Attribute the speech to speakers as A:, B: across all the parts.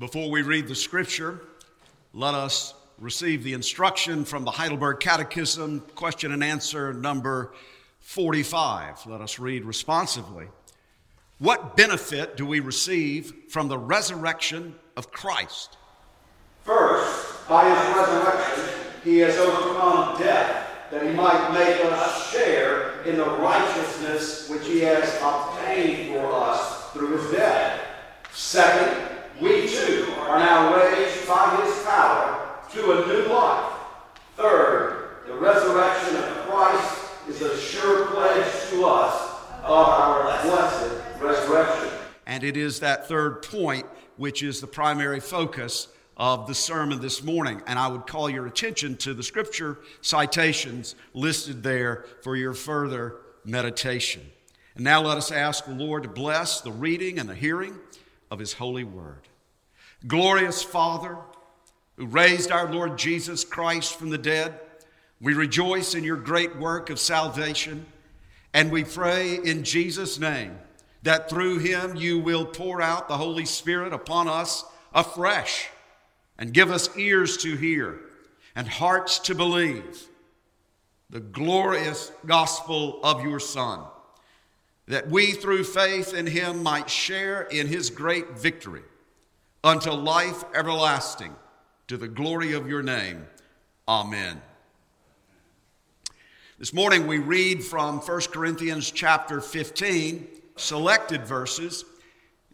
A: Before we read the scripture, let us receive the instruction from the Heidelberg Catechism, question and answer number 45. Let us read responsively. What benefit do we receive from the resurrection of Christ?
B: First, by his resurrection, he has overcome death, that he might make us share in the righteousness which he has obtained for us through his death. Second, we too are now raised by his power to a new life. Third, the resurrection of Christ is a sure pledge to us of our blessed resurrection.
A: And it is that third point which is the primary focus of the sermon this morning. And I would call your attention to the scripture citations listed there for your further meditation. And now let us ask the Lord to bless the reading and the hearing of his holy word. Glorious Father, who raised our Lord Jesus Christ from the dead, we rejoice in your great work of salvation, and we pray in Jesus' name that through him you will pour out the Holy Spirit upon us afresh and give us ears to hear and hearts to believe the glorious gospel of your Son, that we through faith in him might share in his great victory unto life everlasting, to the glory of your name. Amen. This morning we read from 1 Corinthians chapter 15, selected verses,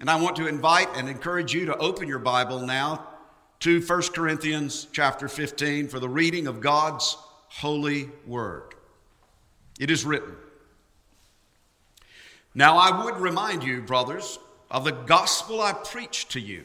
A: and I want to invite and encourage you to open your Bible now to 1 Corinthians chapter 15 for the reading of God's holy word. It is written, Now I would remind you, brothers, of the gospel I preached to you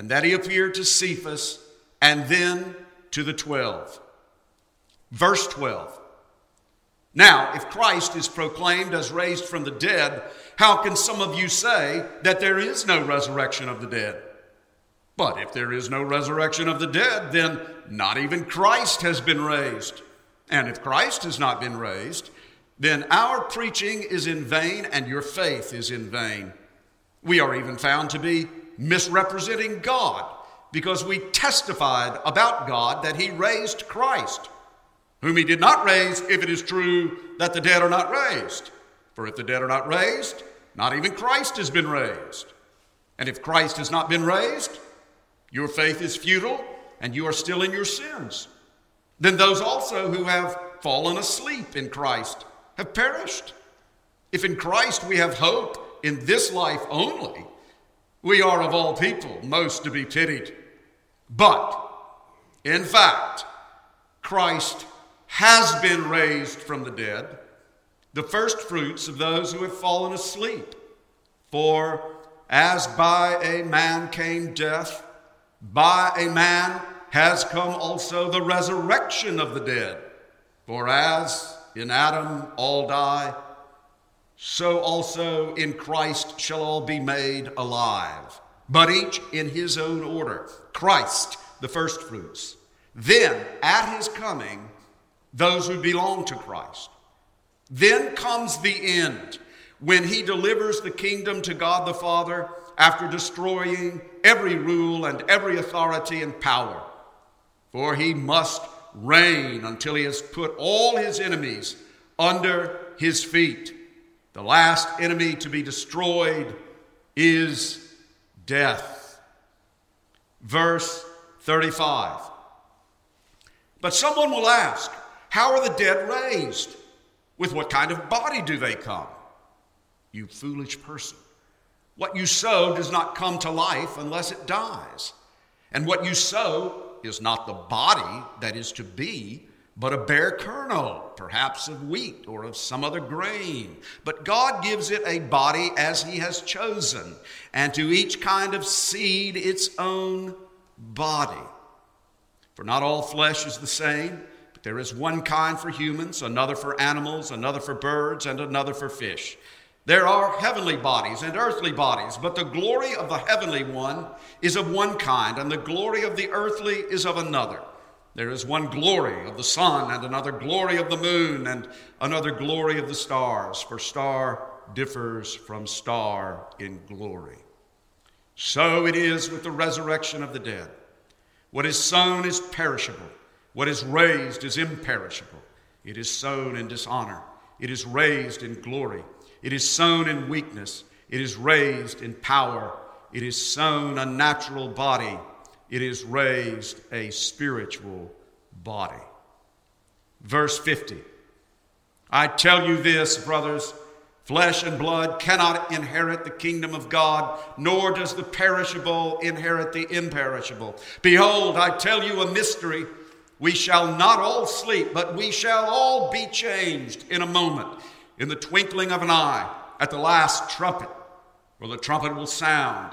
A: and that he appeared to Cephas and then to the twelve. Verse 12. Now, if Christ is proclaimed as raised from the dead, how can some of you say that there is no resurrection of the dead? But if there is no resurrection of the dead, then not even Christ has been raised. And if Christ has not been raised, then our preaching is in vain and your faith is in vain. We are even found to be misrepresenting God because we testified about God that He raised Christ, whom He did not raise if it is true that the dead are not raised. For if the dead are not raised, not even Christ has been raised. And if Christ has not been raised, your faith is futile and you are still in your sins. Then those also who have fallen asleep in Christ have perished. If in Christ we have hope in this life only, we are of all people most to be pitied. But, in fact, Christ has been raised from the dead, the first fruits of those who have fallen asleep. For as by a man came death, by a man has come also the resurrection of the dead. For as in Adam all die, so also in Christ shall all be made alive, but each in his own order. Christ, the firstfruits. Then, at his coming, those who belong to Christ. Then comes the end, when he delivers the kingdom to God the Father after destroying every rule and every authority and power. For he must reign until he has put all his enemies under his feet. The last enemy to be destroyed is death. Verse 35. But someone will ask, How are the dead raised? With what kind of body do they come? You foolish person. What you sow does not come to life unless it dies. And what you sow is not the body that is to be, but a bare kernel, perhaps of wheat or of some other grain. But God gives it a body as He has chosen, and to each kind of seed its own body. For not all flesh is the same, but there is one kind for humans, another for animals, another for birds, and another for fish. There are heavenly bodies and earthly bodies, but the glory of the heavenly one is of one kind, and the glory of the earthly is of another. There is one glory of the sun, and another glory of the moon, and another glory of the stars, for star differs from star in glory. So it is with the resurrection of the dead. What is sown is perishable, what is raised is imperishable. It is sown in dishonor, it is raised in glory. It is sown in weakness, it is raised in power. It is sown a natural body, it is raised a spiritual body. Verse 50 I tell you this, brothers. Flesh and blood cannot inherit the kingdom of God, nor does the perishable inherit the imperishable. Behold, I tell you a mystery. We shall not all sleep, but we shall all be changed in a moment, in the twinkling of an eye, at the last trumpet. For the trumpet will sound,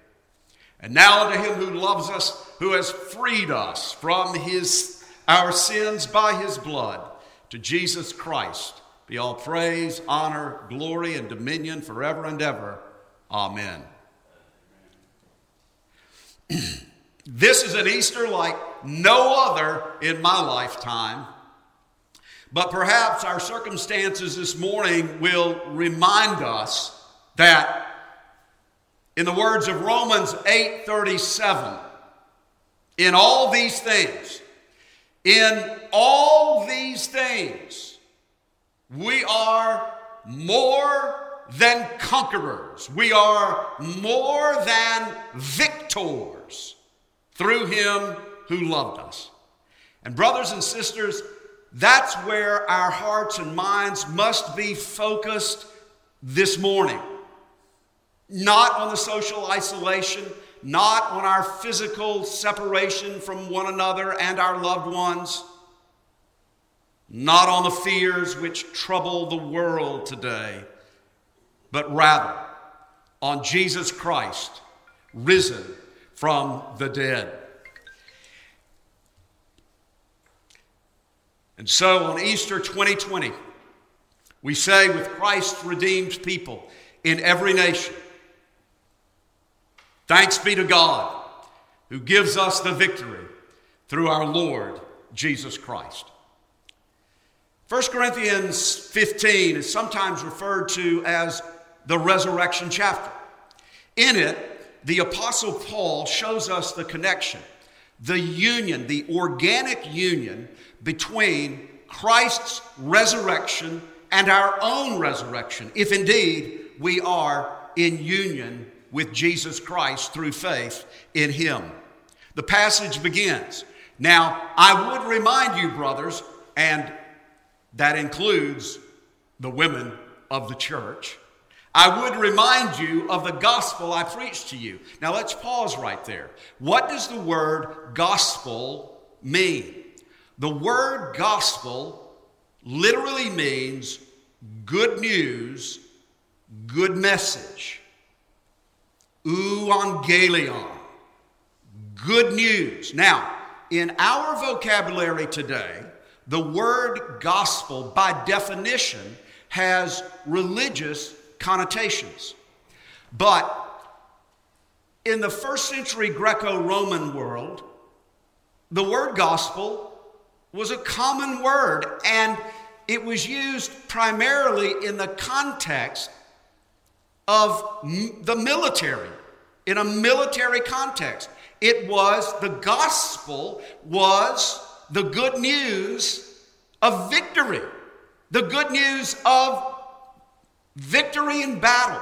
A: And now unto him who loves us, who has freed us from his our sins by his blood, to Jesus Christ be all praise, honor, glory, and dominion forever and ever. Amen. this is an Easter like no other in my lifetime. But perhaps our circumstances this morning will remind us that in the words of Romans 8:37 in all these things in all these things we are more than conquerors. We are more than victors through him who loved us. And, brothers and sisters, that's where our hearts and minds must be focused this morning. Not on the social isolation, not on our physical separation from one another and our loved ones not on the fears which trouble the world today, but rather on Jesus Christ, risen from the dead. And so on Easter 2020, we say with Christ redeemed people in every nation, thanks be to God who gives us the victory through our Lord Jesus Christ. 1 Corinthians 15 is sometimes referred to as the resurrection chapter. In it, the Apostle Paul shows us the connection, the union, the organic union between Christ's resurrection and our own resurrection, if indeed we are in union with Jesus Christ through faith in Him. The passage begins Now, I would remind you, brothers, and that includes the women of the church. I would remind you of the gospel I preached to you. Now let's pause right there. What does the word gospel mean? The word gospel literally means good news, good message. Euangelion, good news. Now, in our vocabulary today, the word gospel, by definition, has religious connotations. But in the first century Greco Roman world, the word gospel was a common word and it was used primarily in the context of the military, in a military context. It was the gospel was the good news of victory, the good news of victory in battle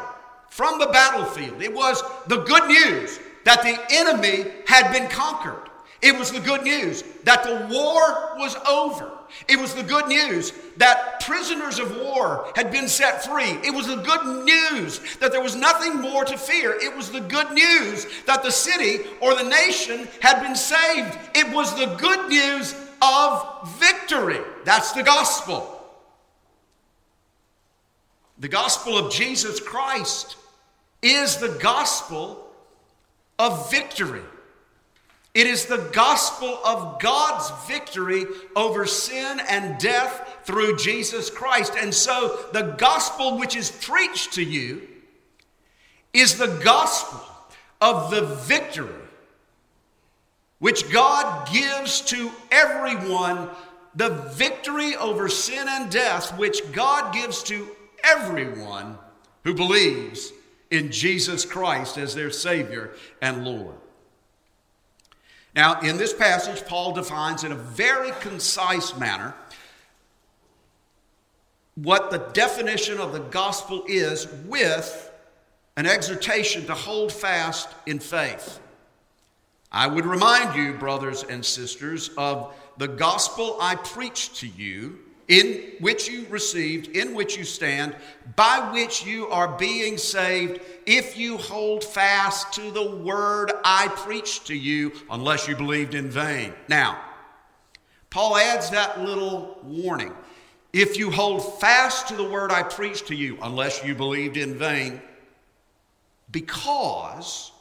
A: from the battlefield. It was the good news that the enemy had been conquered. It was the good news that the war was over. It was the good news that prisoners of war had been set free. It was the good news that there was nothing more to fear. It was the good news that the city or the nation had been saved. It was the good news of victory. That's the gospel. The gospel of Jesus Christ is the gospel of victory. It is the gospel of God's victory over sin and death through Jesus Christ. And so the gospel which is preached to you is the gospel of the victory which God gives to everyone, the victory over sin and death, which God gives to everyone who believes in Jesus Christ as their Savior and Lord. Now, in this passage, Paul defines in a very concise manner what the definition of the gospel is with an exhortation to hold fast in faith. I would remind you, brothers and sisters, of the gospel I preached to you in which you received, in which you stand, by which you are being saved, if you hold fast to the word I preached to you, unless you believed in vain. Now, Paul adds that little warning. If you hold fast to the word I preached to you, unless you believed in vain, because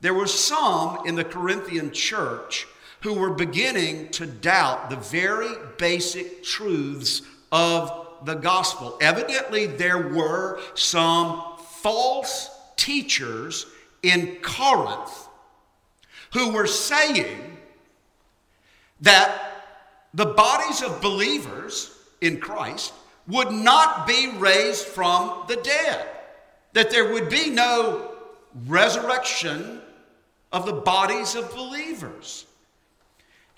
A: there were some in the Corinthian church who were beginning to doubt the very basic truths of the gospel. Evidently, there were some false teachers in Corinth who were saying that the bodies of believers in Christ would not be raised from the dead, that there would be no resurrection of the bodies of believers.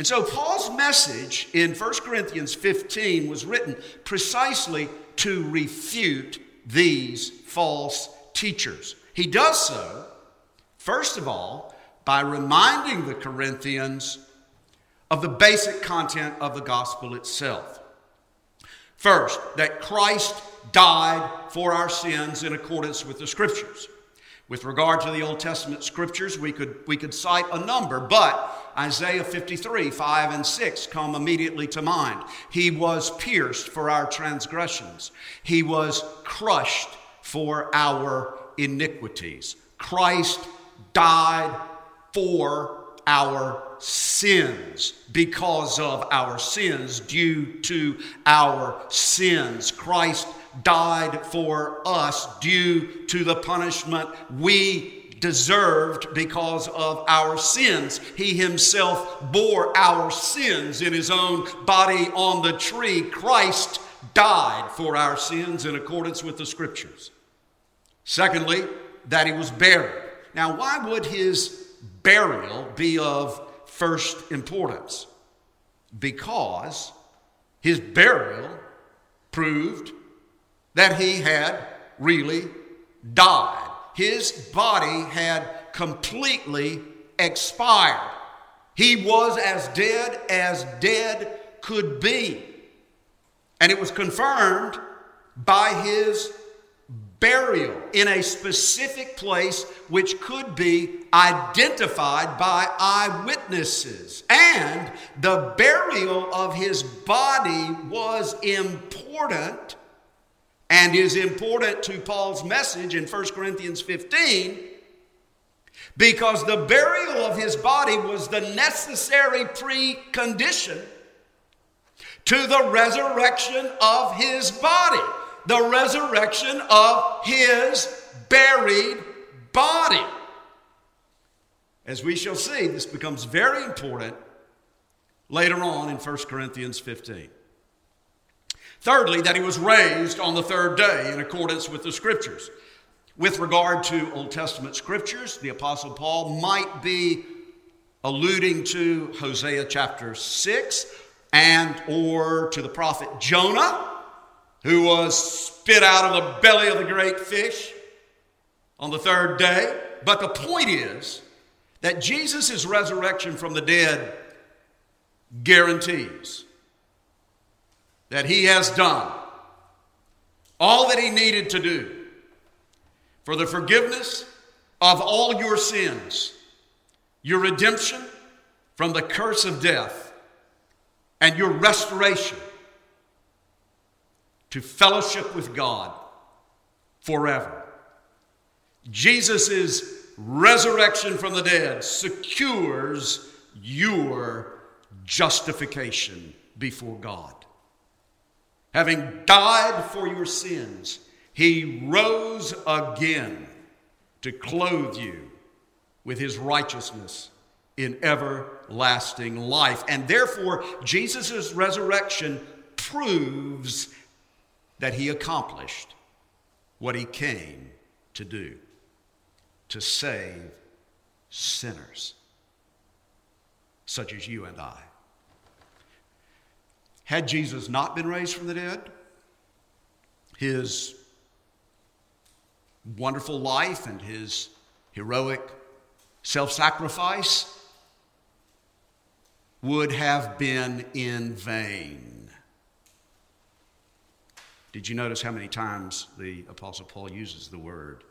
A: And so Paul's message in 1 Corinthians 15 was written precisely to refute these false teachers. He does so, first of all, by reminding the Corinthians of the basic content of the gospel itself. First, that Christ died for our sins in accordance with the scriptures. With regard to the Old Testament scriptures, we could, we could cite a number, but Isaiah 53, 5 and 6 come immediately to mind. He was pierced for our transgressions, he was crushed for our iniquities. Christ died for our sins because of our sins, due to our sins. Christ died for us due to the punishment we deserved because of our sins. He himself bore our sins in his own body on the tree. Christ died for our sins in accordance with the scriptures. Secondly, that he was buried. Now, why would his burial be of first importance? Because his burial proved that he had really died. His body had completely expired. He was as dead as dead could be. And it was confirmed by his burial in a specific place which could be identified by eyewitnesses. And the burial of his body was important and is important to Paul's message in 1 Corinthians 15 because the burial of his body was the necessary precondition to the resurrection of his body, the resurrection of his buried body. As we shall see, this becomes very important later on in 1 Corinthians 15. Thirdly, that he was raised on the third day in accordance with the scriptures. With regard to Old Testament scriptures, the Apostle Paul might be alluding to Hosea chapter 6 and or to the prophet Jonah who was spit out of the belly of the great fish on the third day. But the point is that Jesus' resurrection from the dead guarantees that he has done all that he needed to do for the forgiveness of all your sins, your redemption from the curse of death, and your restoration to fellowship with God forever. Jesus' resurrection from the dead secures your justification before God. Having died for your sins, he rose again to clothe you with his righteousness in everlasting life. And therefore, Jesus' resurrection proves that he accomplished what he came to do to save sinners such as you and I. Had Jesus not been raised from the dead, his wonderful life and his heroic self sacrifice would have been in vain. Did you notice how many times the Apostle Paul uses the word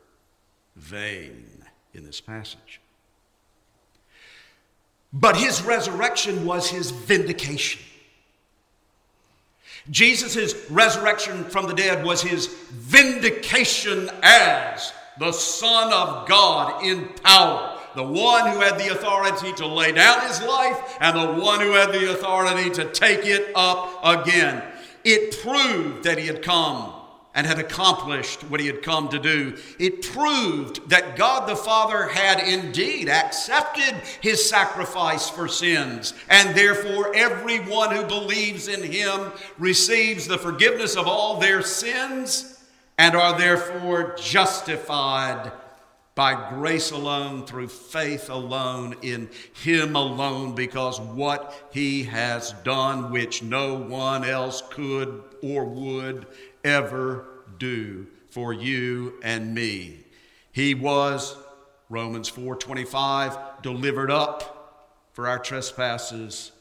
A: vain in this passage? But his resurrection was his vindication. Jesus' resurrection from the dead was his vindication as the Son of God in power. The one who had the authority to lay down his life and the one who had the authority to take it up again. It proved that he had come and had accomplished what he had come to do. It proved that God the Father had indeed accepted his sacrifice for sins, and therefore everyone who believes in him receives the forgiveness of all their sins and are therefore justified by grace alone, through faith alone, in Him alone, because what He has done, which no one else could or would ever do for you and me. He was, Romans 4:25, delivered up for our trespasses,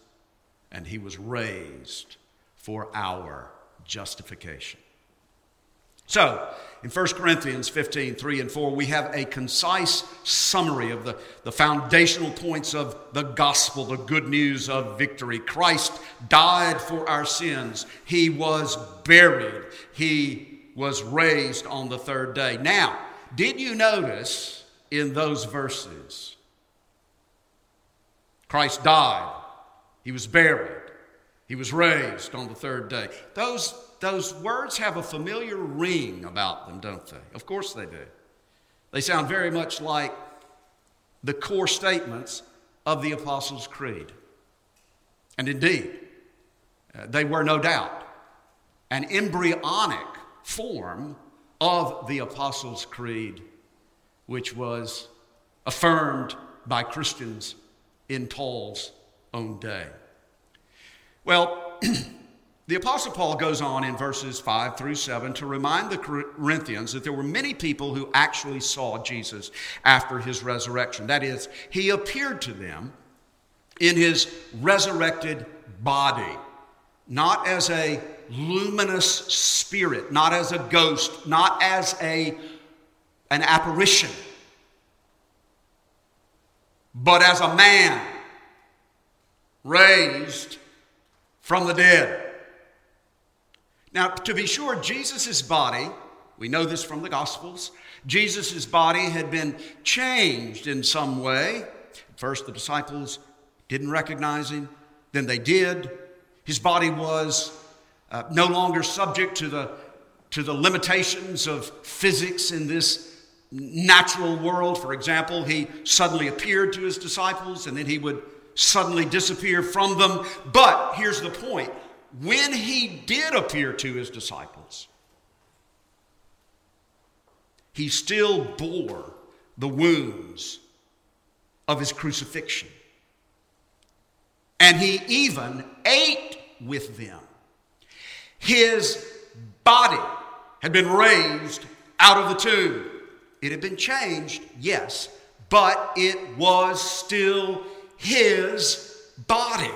A: and he was raised for our justification. So, in 1 Corinthians 15, 3 and 4, we have a concise summary of the, the foundational points of the gospel, the good news of victory. Christ died for our sins. He was buried. He was raised on the third day. Now, did you notice in those verses? Christ died. He was buried. He was raised on the third day. Those those words have a familiar ring about them, don't they? Of course they do. They sound very much like the core statements of the Apostles' Creed. And indeed, uh, they were no doubt an embryonic form of the Apostles' Creed, which was affirmed by Christians in Paul's own day. Well, The Apostle Paul goes on in verses 5 through 7 to remind the Corinthians that there were many people who actually saw Jesus after his resurrection. That is, he appeared to them in his resurrected body, not as a luminous spirit, not as a ghost, not as a, an apparition, but as a man raised from the dead. Now, to be sure, Jesus' body, we know this from the Gospels, Jesus' body had been changed in some way. First, the disciples didn't recognize him, then they did. His body was uh, no longer subject to the, to the limitations of physics in this natural world. For example, he suddenly appeared to his disciples and then he would suddenly disappear from them. But here's the point when he did appear to his disciples, he still bore the wounds of his crucifixion. And he even ate with them. His body had been raised out of the tomb. It had been changed, yes, but it was still his body.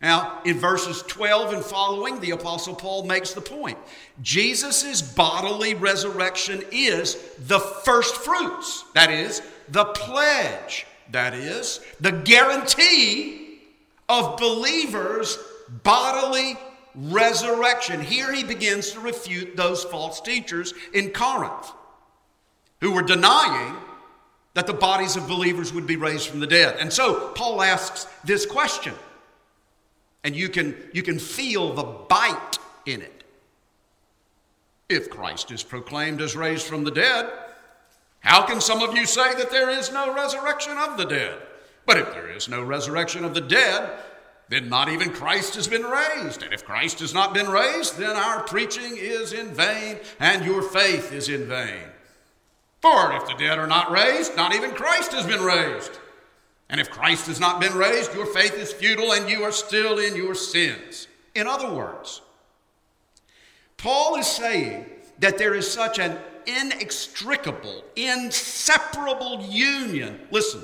A: Now, in verses 12 and following, the Apostle Paul makes the point. Jesus' bodily resurrection is the first fruits, that is, the pledge, that is, the guarantee of believers' bodily resurrection. Here he begins to refute those false teachers in Corinth who were denying that the bodies of believers would be raised from the dead. And so Paul asks this question, and you can, you can feel the bite in it. If Christ is proclaimed as raised from the dead, how can some of you say that there is no resurrection of the dead? But if there is no resurrection of the dead, then not even Christ has been raised. And if Christ has not been raised, then our preaching is in vain and your faith is in vain. For if the dead are not raised, not even Christ has been raised. And if Christ has not been raised, your faith is futile and you are still in your sins. In other words, Paul is saying that there is such an inextricable, inseparable union. Listen,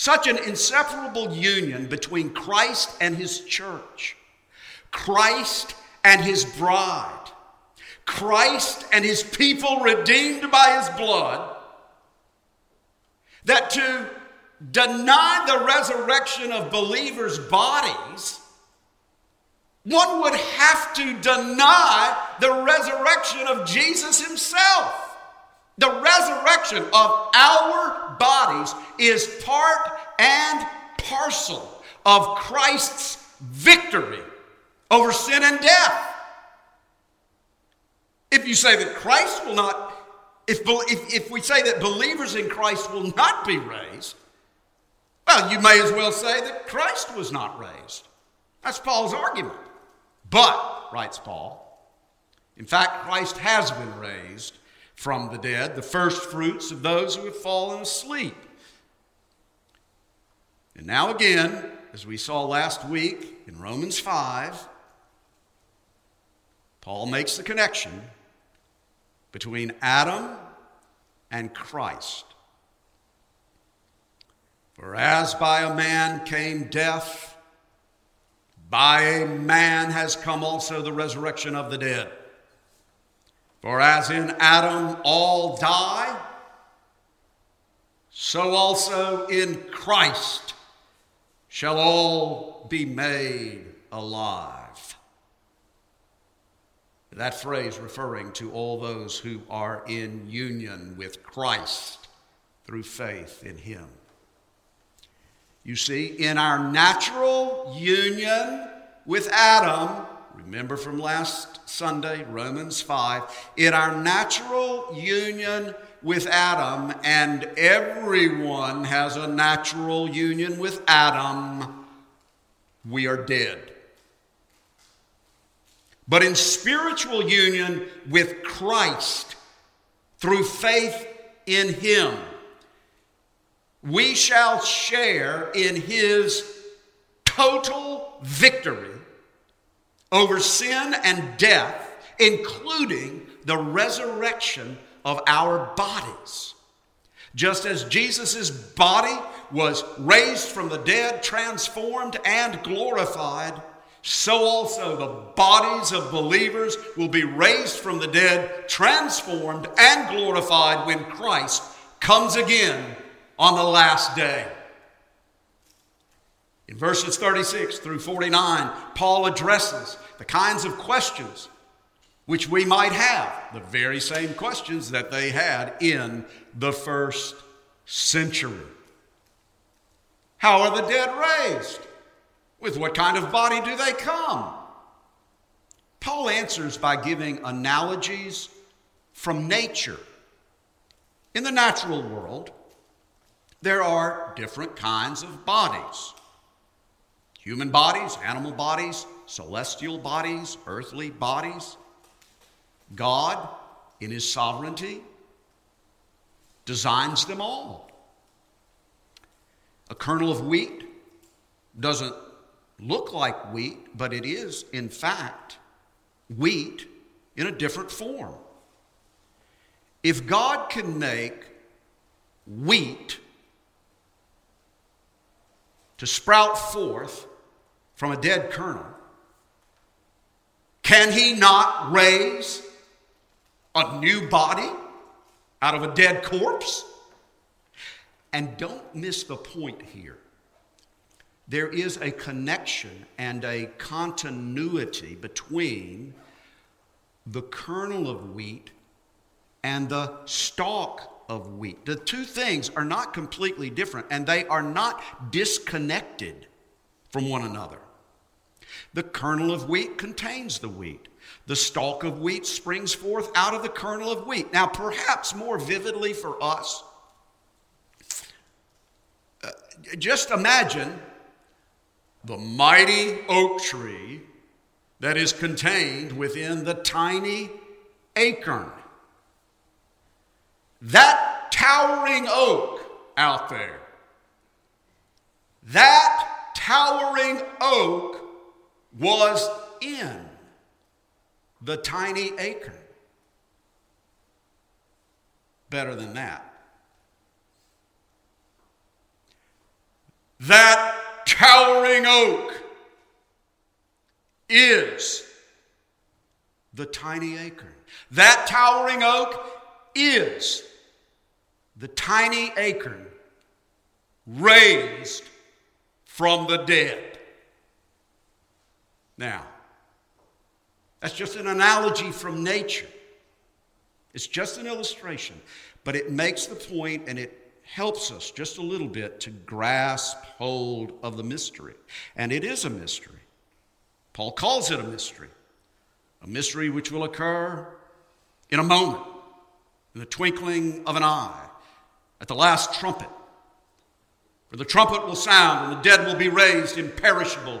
A: such an inseparable union between Christ and his church, Christ and his bride, Christ and his people redeemed by his blood, that to deny the resurrection of believers' bodies, one would have to deny the resurrection of Jesus himself. The resurrection of our bodies is part and parcel of Christ's victory over sin and death. If you say that Christ will not, if, if, if we say that believers in Christ will not be raised, well, you may as well say that Christ was not raised. That's Paul's argument. But, writes Paul, in fact, Christ has been raised from the dead, the first fruits of those who have fallen asleep. And now, again, as we saw last week in Romans 5, Paul makes the connection between Adam and Christ. For as by a man came death, by a man has come also the resurrection of the dead. For as in Adam all die, so also in Christ shall all be made alive. That phrase referring to all those who are in union with Christ through faith in Him. You see, in our natural union with Adam, remember from last Sunday, Romans 5, in our natural union with Adam, and everyone has a natural union with Adam, we are dead. But in spiritual union with Christ, through faith in Him, we shall share in His total victory over sin and death, including the resurrection of our bodies. Just as Jesus' body was raised from the dead, transformed, and glorified, so also the bodies of believers will be raised from the dead, transformed, and glorified when Christ comes again on the last day. In verses 36 through 49, Paul addresses the kinds of questions which we might have, the very same questions that they had in the first century. How are the dead raised? With what kind of body do they come? Paul answers by giving analogies from nature. In the natural world, there are different kinds of bodies human bodies, animal bodies, celestial bodies, earthly bodies. God, in His sovereignty, designs them all. A kernel of wheat doesn't look like wheat, but it is, in fact, wheat in a different form. If God can make wheat to sprout forth from a dead kernel, can He not raise a new body out of a dead corpse? And don't miss the point here. There is a connection and a continuity between the kernel of wheat and the stalk of wheat. The two things are not completely different and they are not disconnected from one another. The kernel of wheat contains the wheat. The stalk of wheat springs forth out of the kernel of wheat. Now, perhaps more vividly for us, uh, just imagine the mighty oak tree that is contained within the tiny acorn. That towering oak out there, that towering oak was in the tiny acorn. Better than that. That towering oak is the tiny acorn. That towering oak is the tiny acorn raised from the dead. Now, that's just an analogy from nature. It's just an illustration, but it makes the point and it helps us just a little bit to grasp hold of the mystery. And it is a mystery. Paul calls it a mystery, a mystery which will occur in a moment, in the twinkling of an eye, at the last trumpet. For the trumpet will sound, and the dead will be raised imperishable,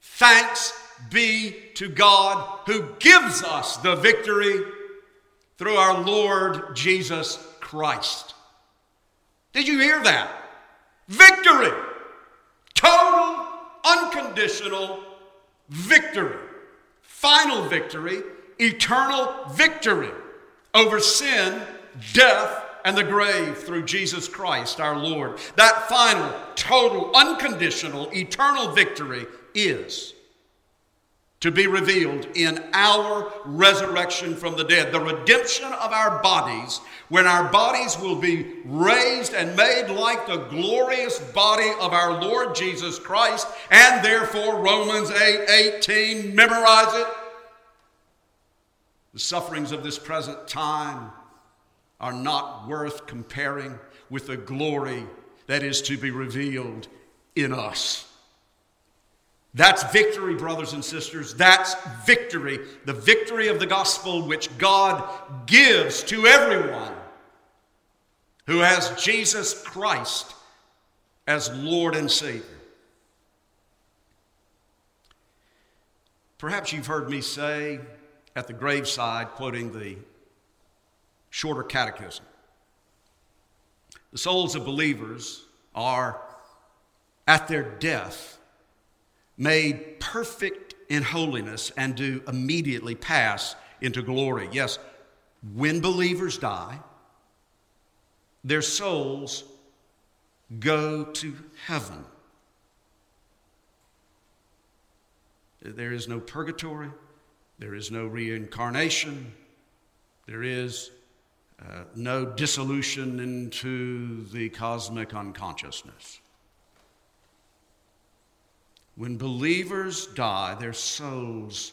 A: Thanks be to God who gives us the victory through our Lord Jesus Christ. Did you hear that? Victory. Total, unconditional victory. Final victory, eternal victory over sin, death, and the grave through Jesus Christ our Lord. That final, total, unconditional, eternal victory is to be revealed in our resurrection from the dead, the redemption of our bodies, when our bodies will be raised and made like the glorious body of our Lord Jesus Christ, and therefore Romans 8 18, memorize it. The sufferings of this present time are not worth comparing with the glory that is to be revealed in us. That's victory, brothers and sisters. That's victory. The victory of the gospel which God gives to everyone who has Jesus Christ as Lord and Savior. Perhaps you've heard me say at the graveside, quoting the shorter catechism the souls of believers are at their death made perfect in holiness and do immediately pass into glory. Yes, when believers die, their souls go to heaven. There is no purgatory, there is no reincarnation, there is uh, no dissolution into the cosmic unconsciousness. When believers die, their souls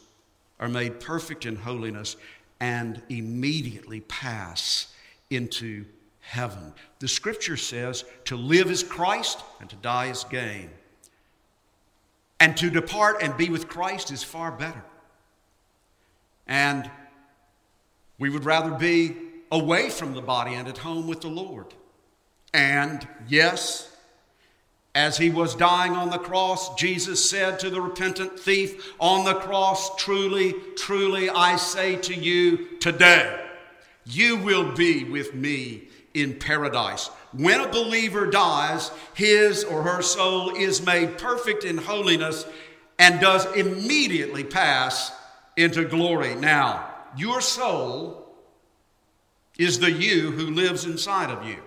A: are made perfect in holiness and immediately pass into heaven. The scripture says to live is Christ and to die is gain. And to depart and be with Christ is far better. And we would rather be away from the body and at home with the Lord. And yes, as he was dying on the cross, Jesus said to the repentant thief on the cross, Truly, truly, I say to you today, you will be with me in paradise. When a believer dies, his or her soul is made perfect in holiness and does immediately pass into glory. Now, your soul is the you who lives inside of you.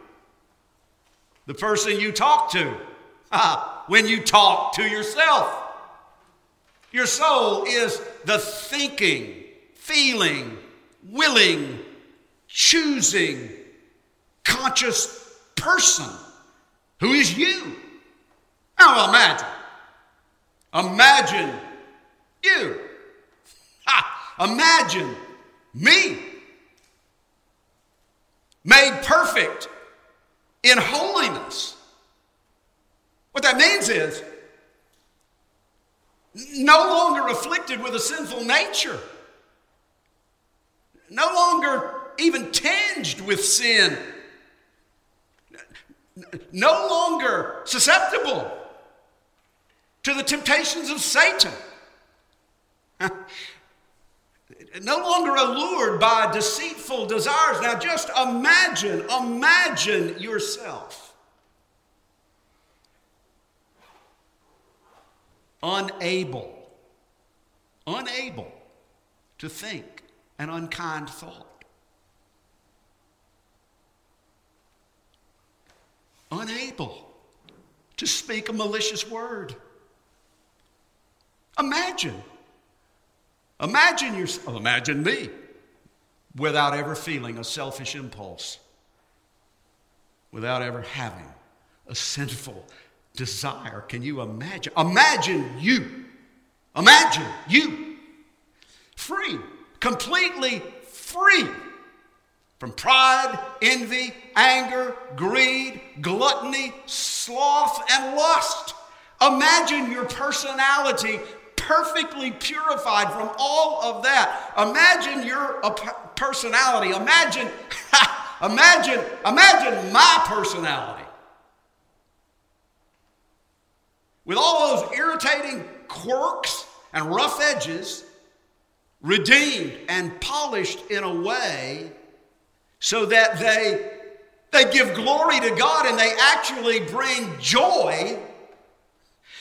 A: The person you talk to Ah, when you talk to yourself. Your soul is the thinking, feeling, willing, choosing, conscious person who is you. Now imagine. Imagine you. Ha! Imagine me made perfect in holiness. That means is no longer afflicted with a sinful nature, no longer even tinged with sin, no longer susceptible to the temptations of Satan. no longer allured by deceitful desires. Now, just imagine, imagine yourself unable, unable to think an unkind thought. Unable to speak a malicious word. Imagine. Imagine yourself, oh, imagine me, without ever feeling a selfish impulse, without ever having a sinful desire. Can you imagine? Imagine you. Imagine you. Free, completely free from pride, envy, anger, greed, gluttony, sloth, and lust. Imagine your personality perfectly purified from all of that. Imagine your uh, personality. Imagine, imagine, imagine my personality. With all those irritating quirks and rough edges, redeemed and polished in a way so that they, they give glory to God and they actually bring joy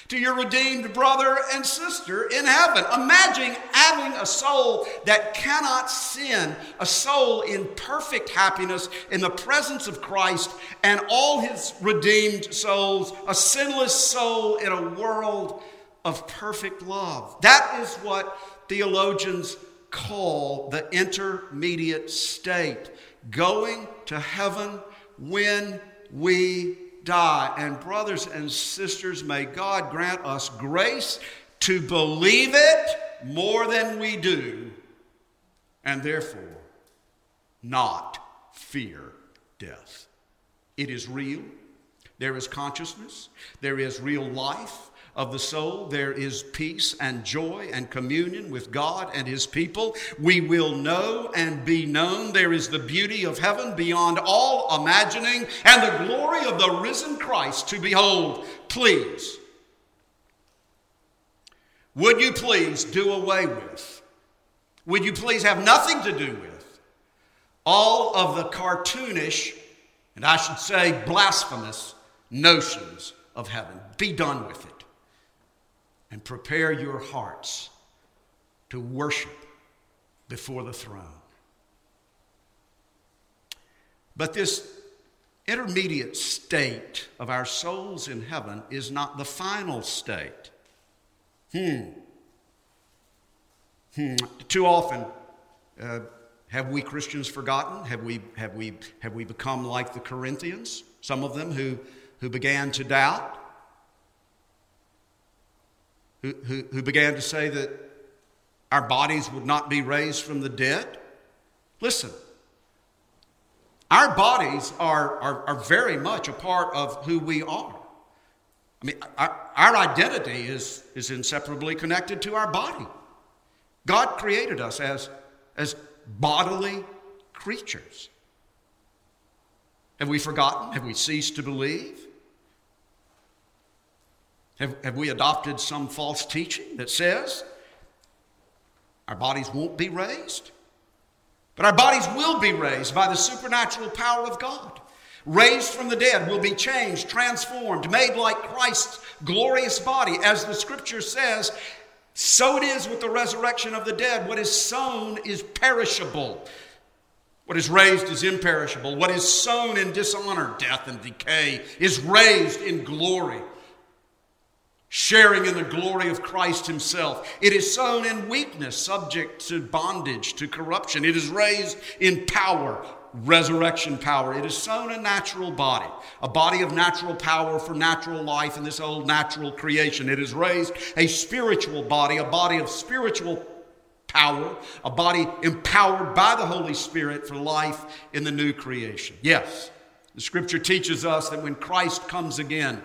A: to your redeemed brother and sister in heaven. Imagine having a soul that cannot sin, a soul in perfect happiness in the presence of Christ and all his redeemed souls, a sinless soul in a world of perfect love. That is what theologians call the intermediate state, going to heaven when we die. And, brothers and sisters, may God grant us grace to believe it more than we do, and therefore not fear death. It is real. There is consciousness. There is real life of the soul, there is peace and joy and communion with God and His people. We will know and be known. There is the beauty of heaven beyond all imagining and the glory of the risen Christ to behold. Please, would you please do away with? Would you please have nothing to do with all of the cartoonish, and I should say blasphemous, notions of heaven? Be done with it and prepare your hearts to worship before the throne. But this intermediate state of our souls in heaven is not the final state. Hmm. Hmm. Too often, uh, have we Christians forgotten? Have we, have, we, have we become like the Corinthians? Some of them who, who began to doubt who, who, began to say that our bodies would not be raised from the dead. Listen, our bodies are, are, are very much a part of who we are. I mean, our, our identity is, is inseparably connected to our body. God created us as, as bodily creatures. Have we forgotten? Have we ceased to believe? Have, have we adopted some false teaching that says our bodies won't be raised? But our bodies will be raised by the supernatural power of God. Raised from the dead, will be changed, transformed, made like Christ's glorious body. As the scripture says, so it is with the resurrection of the dead. What is sown is perishable. What is raised is imperishable. What is sown in dishonor, death, and decay is raised in glory sharing in the glory of Christ Himself. It is sown in weakness, subject to bondage, to corruption. It is raised in power, resurrection power. It is sown a natural body, a body of natural power for natural life in this old natural creation. It is raised a spiritual body, a body of spiritual power, a body empowered by the Holy Spirit for life in the new creation. Yes, the scripture teaches us that when Christ comes again,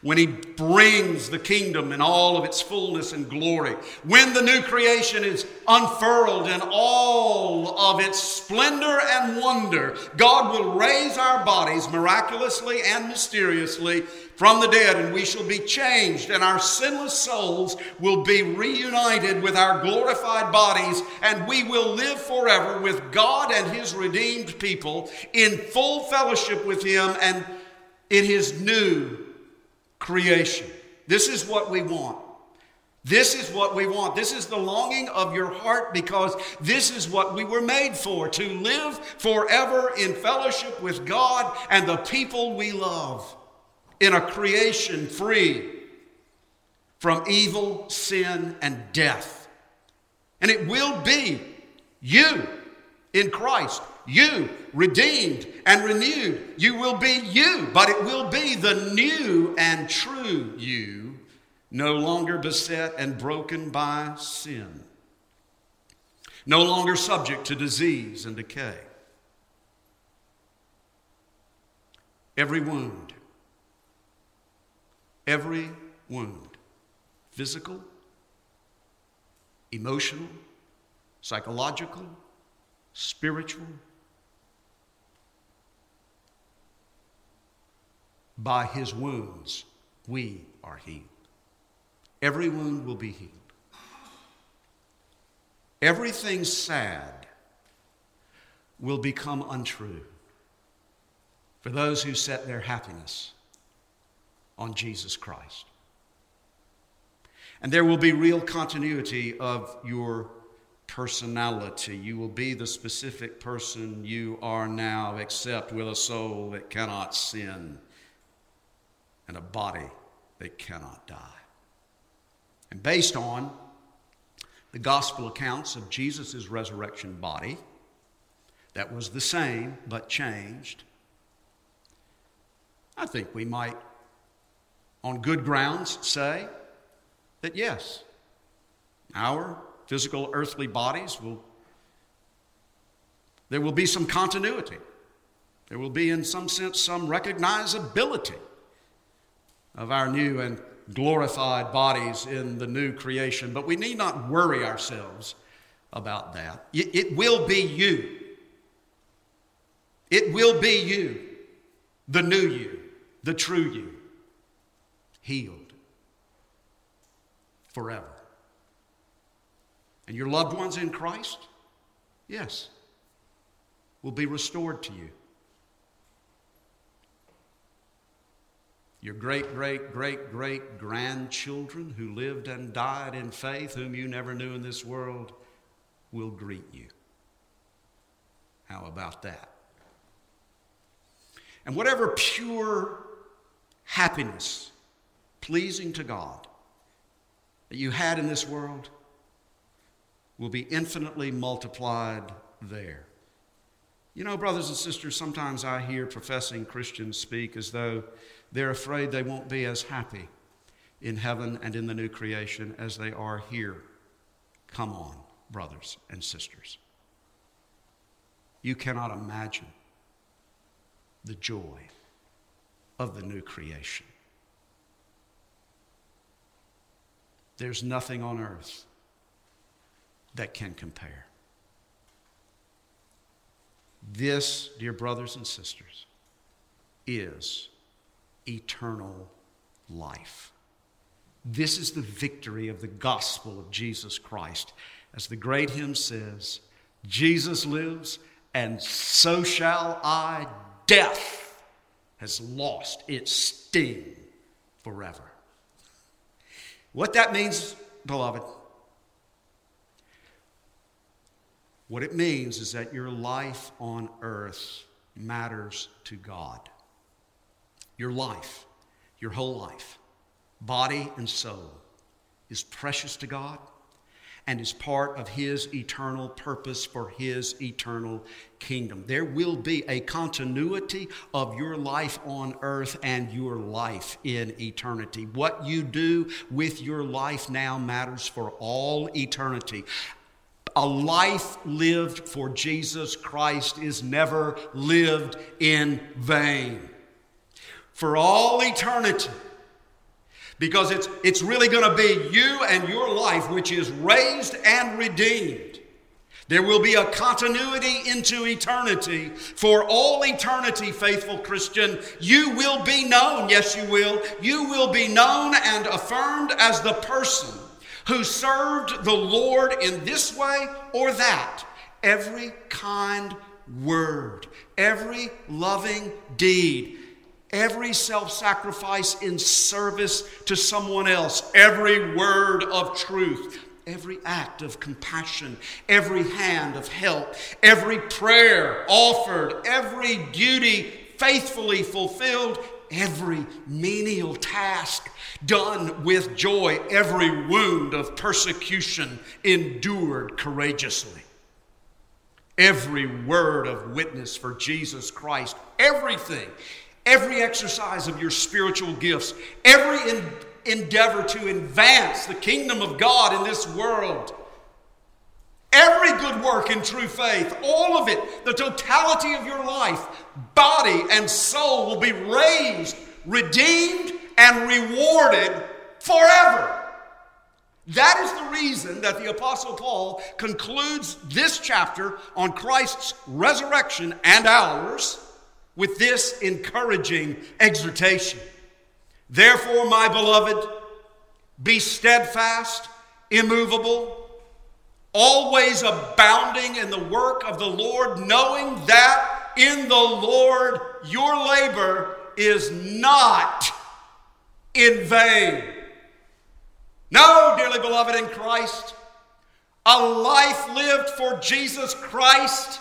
A: when he brings the kingdom in all of its fullness and glory, when the new creation is unfurled in all of its splendor and wonder, God will raise our bodies miraculously and mysteriously from the dead, and we shall be changed, and our sinless souls will be reunited with our glorified bodies, and we will live forever with God and His redeemed people in full fellowship with Him and in His new creation. This is what we want. This is what we want. This is the longing of your heart because this is what we were made for to live forever in fellowship with God and the people we love in a creation free from evil, sin, and death. And it will be you in Christ you, redeemed and renewed. You will be you, but it will be the new and true you, no longer beset and broken by sin, no longer subject to disease and decay. Every wound, every wound, physical, emotional, psychological, spiritual, By his wounds, we are healed. Every wound will be healed. Everything sad will become untrue for those who set their happiness on Jesus Christ. And there will be real continuity of your personality. You will be the specific person you are now, except with a soul that cannot sin and a body that cannot die. And based on the gospel accounts of Jesus' resurrection body, that was the same but changed, I think we might, on good grounds, say that yes, our physical earthly bodies will, there will be some continuity. There will be, in some sense, some recognizability of our new and glorified bodies in the new creation. But we need not worry ourselves about that. It, will be you. It will be you, the new you, the true you, healed forever. And your loved ones in Christ, yes, will be restored to you. Your great, great, great, great grandchildren who lived and died in faith, whom you never knew in this world, will greet you. How about that? And whatever pure happiness pleasing to God that you had in this world will be infinitely multiplied there. You know, brothers and sisters, sometimes I hear professing Christians speak as though they're afraid they won't be as happy in heaven and in the new creation as they are here. Come on, brothers and sisters. You cannot imagine the joy of the new creation. There's nothing on earth that can compare. This, dear brothers and sisters, is eternal life. This is the victory of the gospel of Jesus Christ. As the great hymn says, Jesus lives, and so shall I. Death has lost its sting forever. What that means, beloved, what it means is that your life on earth matters to God. Your life, your whole life, body and soul, is precious to God and is part of His eternal purpose for His eternal kingdom. There will be a continuity of your life on earth and your life in eternity. What you do with your life now matters for all eternity. A life lived for Jesus Christ is never lived in vain. For all eternity, because it's, it's really going to be you and your life which is raised and redeemed. There will be a continuity into eternity. For all eternity, faithful Christian, you will be known, yes, you will. You will be known and affirmed as the person who served the Lord in this way or that. Every kind word, every loving deed, Every self sacrifice in service to someone else, every word of truth, every act of compassion, every hand of help, every prayer offered, every duty faithfully fulfilled, every menial task done with joy, every wound of persecution endured courageously. Every word of witness for Jesus Christ, everything every exercise of your spiritual gifts, every endeavor to advance the kingdom of God in this world, every good work in true faith, all of it, the totality of your life, body and soul will be raised, redeemed, and rewarded forever. That is the reason that the Apostle Paul concludes this chapter on Christ's resurrection and ours with this encouraging exhortation. Therefore, my beloved, be steadfast, immovable, always abounding in the work of the Lord, knowing that in the Lord your labor is not in vain. No, dearly beloved in Christ, a life lived for Jesus Christ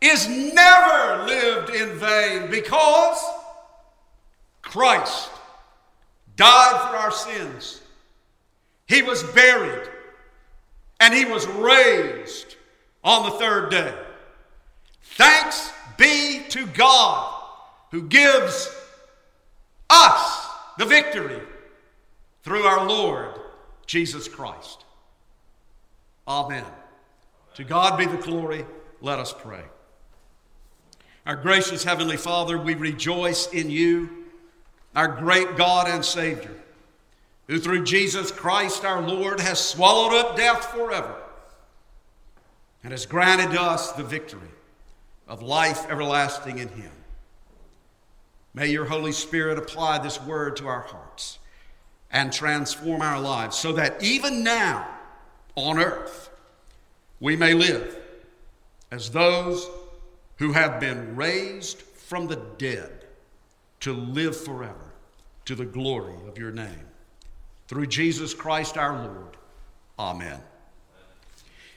A: is never lived in vain because Christ died for our sins. He was buried and he was raised on the third day. Thanks be to God who gives us the victory through our Lord Jesus Christ. Amen. To God be the glory. Let us pray. Our gracious Heavenly Father, we rejoice in you, our great God and Savior, who through Jesus Christ our Lord has swallowed up death forever and has granted us the victory of life everlasting in Him. May your Holy Spirit apply this word to our hearts and transform our lives so that even now on earth we may live as those who have been raised from the dead to live forever to the glory of your name. Through Jesus Christ our Lord. Amen.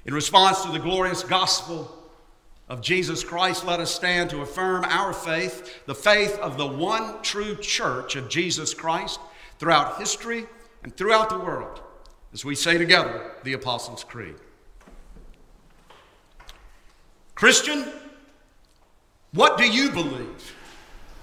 A: In response to the glorious gospel of Jesus Christ, let us stand to affirm our faith, the faith of the one true church of Jesus Christ throughout history and throughout the world, as we say together the Apostles' Creed. Christian, what do you believe?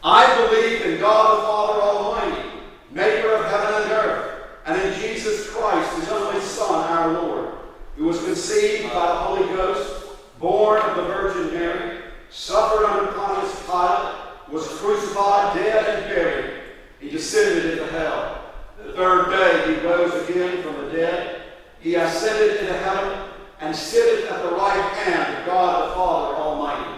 B: I believe in God the Father Almighty, maker of heaven and earth, and in Jesus Christ, his only Son, our Lord, who was conceived by the Holy Ghost, born of the Virgin Mary, suffered under Pontius Pilate, was crucified, dead, and buried. He descended into hell. The third day he rose again from the dead. He ascended into heaven and sitteth at the right hand of God the Father Almighty.